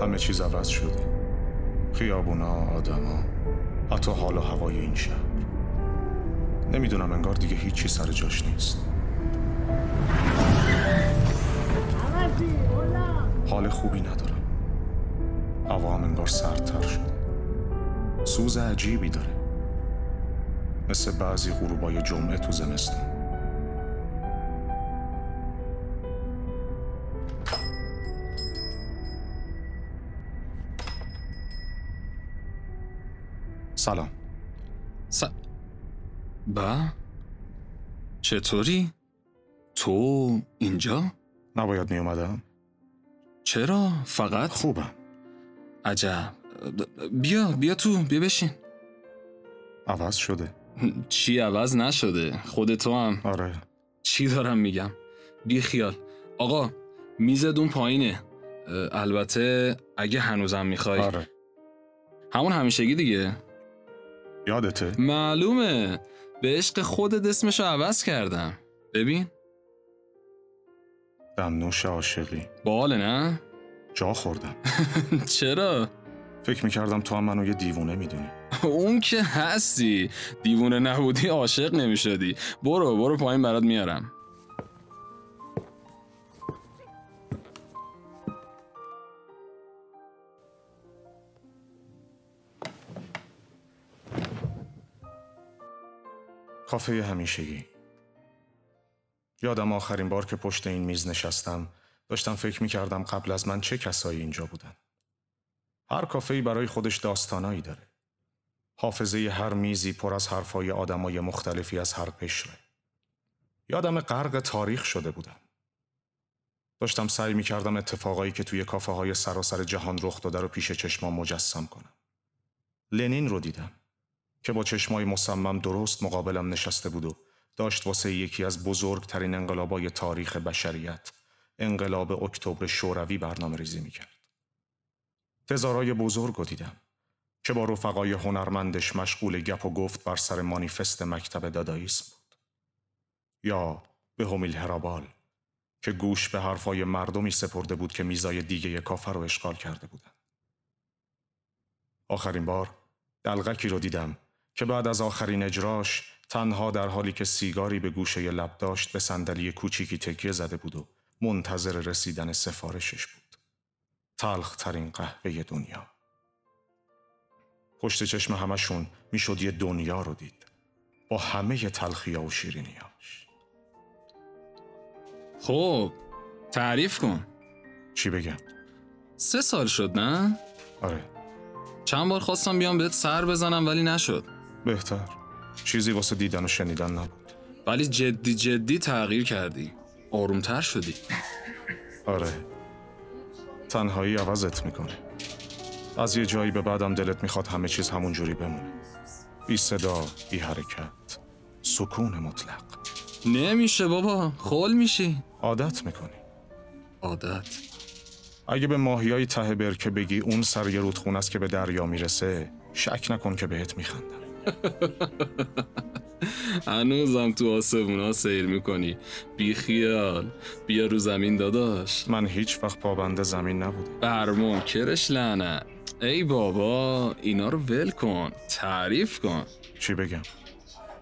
همه چیز عوض شده. خیابونا، آدما حتی حال و هوای این شهر. نمی‌دونم انگار دیگه هیچی سر جاش نیست. حال خوبی ندارم هوا هم انگار سردتر شده سوز عجیبی داره مثل بعضی غروبای جمعه تو زمستون سلام س... با؟ چطوری؟ تو اینجا؟ نباید می اومدم؟ چرا؟ فقط؟ خوبم. عجب. بیا بیا تو بیا بشین. عوض شده. چی عوض نشده؟ خود تو هم. آره. چی دارم میگم؟ بی خیال. آقا می‌زد اون پایینه. البته اگه هنوزم می‌خوای. آره. همون همیشگی دیگه؟ یادته؟ معلومه. به عشق خودت اسمشو عوض کردم. ببین. دم نوش عاشقی. باله نه؟ جا خوردم. چرا؟ فکر می‌کردم تو هم منو یه دیوونه می‌دونی. اون که هستی. دیوونه نبودی عاشق نمی‌شدی. برو برو پایین برات میارم. کافه همیشگی. یادم آخرین بار که پشت این میز نشستم. داشتم فکر می‌کردم قبل از من چه کسایی اینجا بودن. هر کافه‌ای برای خودش داستانایی داره. حافظه هر میزی پر از حرفای آدمای مختلفی از هر قشره. یادم غرق تاریخ شده بودم. داشتم سعی می‌کردم اتفاقایی که توی کافه های سراسر جهان رخ داده رو پیش چشمام مجسم کنم. لنین رو دیدم که با چشمای مصمم درست مقابلم نشسته بود و داشت واسه یکی از بزرگترین انقلابای تاریخ بشریت انقلاب اکتبر شوروی برنامه ریزی می‌کرد. تزارای بزرگ رو دیدم که با رفقای هنرمندش مشغول گپ و گفت بر سر مانیفست مکتب داداییسم بود. یا به همیل هرابال که گوش به حرفای مردمی سپرده بود که میزای دیگه کافر رو اشغال کرده بودن. آخرین بار دلغکی رو دیدم که بعد از آخرین اجراش تنها در حالی که سیگاری به گوشه لب داشت به صندلی کوچیکی تکیه زده بود و منتظر رسیدن سفارشش بود. تلخ ترین قهوه دنیا. پشت چشم همشون می‌شد یه دنیا رو دید. با همه تلخیا و شیرینیاش. خب تعریف کن چی بگم؟ سه سال شد نه؟ آره چند بار خواستم بیام بهت سر بزنم ولی نشد بهتر. چیزی واسه دیدن و شنیدن نبود. ولی جدی جدی تغییر کردی. آرومتر شدی. آره. تنهایی عوضت می‌کنه. از یه جایی به بعدم دلت می‌خواد همه چیز همون جوری بمونه. بی صدا بی حرکت. سکون مطلق. نمیشه بابا. خول میشی. عادت می‌کنی. عادت. اگه به ماهیای ته برکه بگی اون سر یه رودخون است که به دریا می‌رسه شک نکن که بهت میخندم. هنوزم تو آسمونا سیر می‌کنی. بی خیال. بیا رو زمین داداش. من هیچ وقت پابند زمین نبودم. بر منکرش لعنت. ای بابا اینا رو ول کن. تعریف کن. چی بگم؟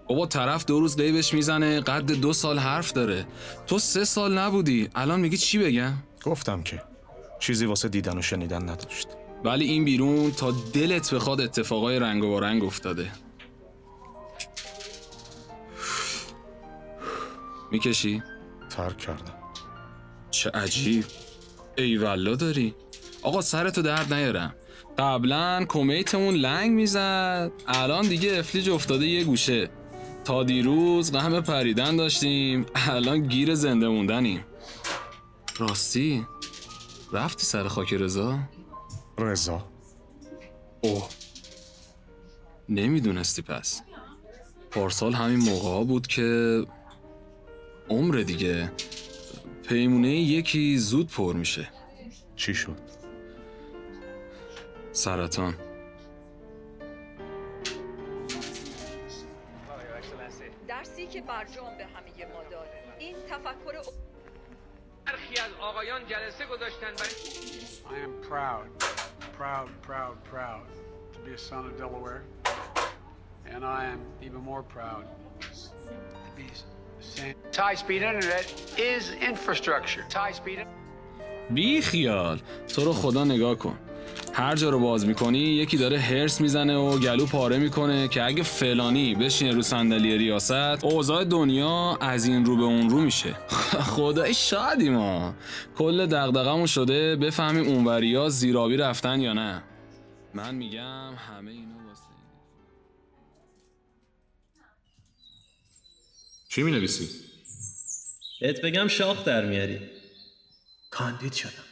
بابا طرف دو روز لیبش می‌زنه قد دو سال حرف داره. تو سه سال نبودی. الان میگی چی بگم؟ گفتم که چیزی واسه دیدن و شنیدن نداشت. ولی این بیرون تا دلت بخواد اتفاقای رنگ و رنگ افتاده. می‌کشی؟ ترک کردم. چه عجیب. ای والا داری. آقا سرتو درد نیارم. قبلا کمیتمون لنگ می‌زد. الان دیگه افلیج افتاده یه گوشه. تا دیروز غم پریدن داشتیم. الان گیر زنده موندنیم. راستی رفتی سر خاک رضا؟ رضا. اوه. نمی‌دونستی پس. پارسال همین موقع ها بود که عمر دیگه پیمونه یکی زود پر میشه چی شد؟ سرطان درسی که برجام به همه ما داد این تفکر برخی از آقایان جلسه گذاشتن برای I am proud, proud, proud, proud to be a son of Delaware. And I am even more proud to be بی خیال. تو رو خدا نگاه کن. هر جا رو باز می‌کنی یکی داره هرس می‌زنه و گلو پاره می‌کنه که اگه فلانی بشینه رو صندلی ریاست اوضاع دنیا از این رو به اون رو میشه. خدای شادی ما. کل دغدغمون شده بفهمیم اونوریا زیرابی رفتن یا نه. من میگم همه اینا واسه چی می نویسی؟ بهت بگم شاخ در میاری کاندید شدم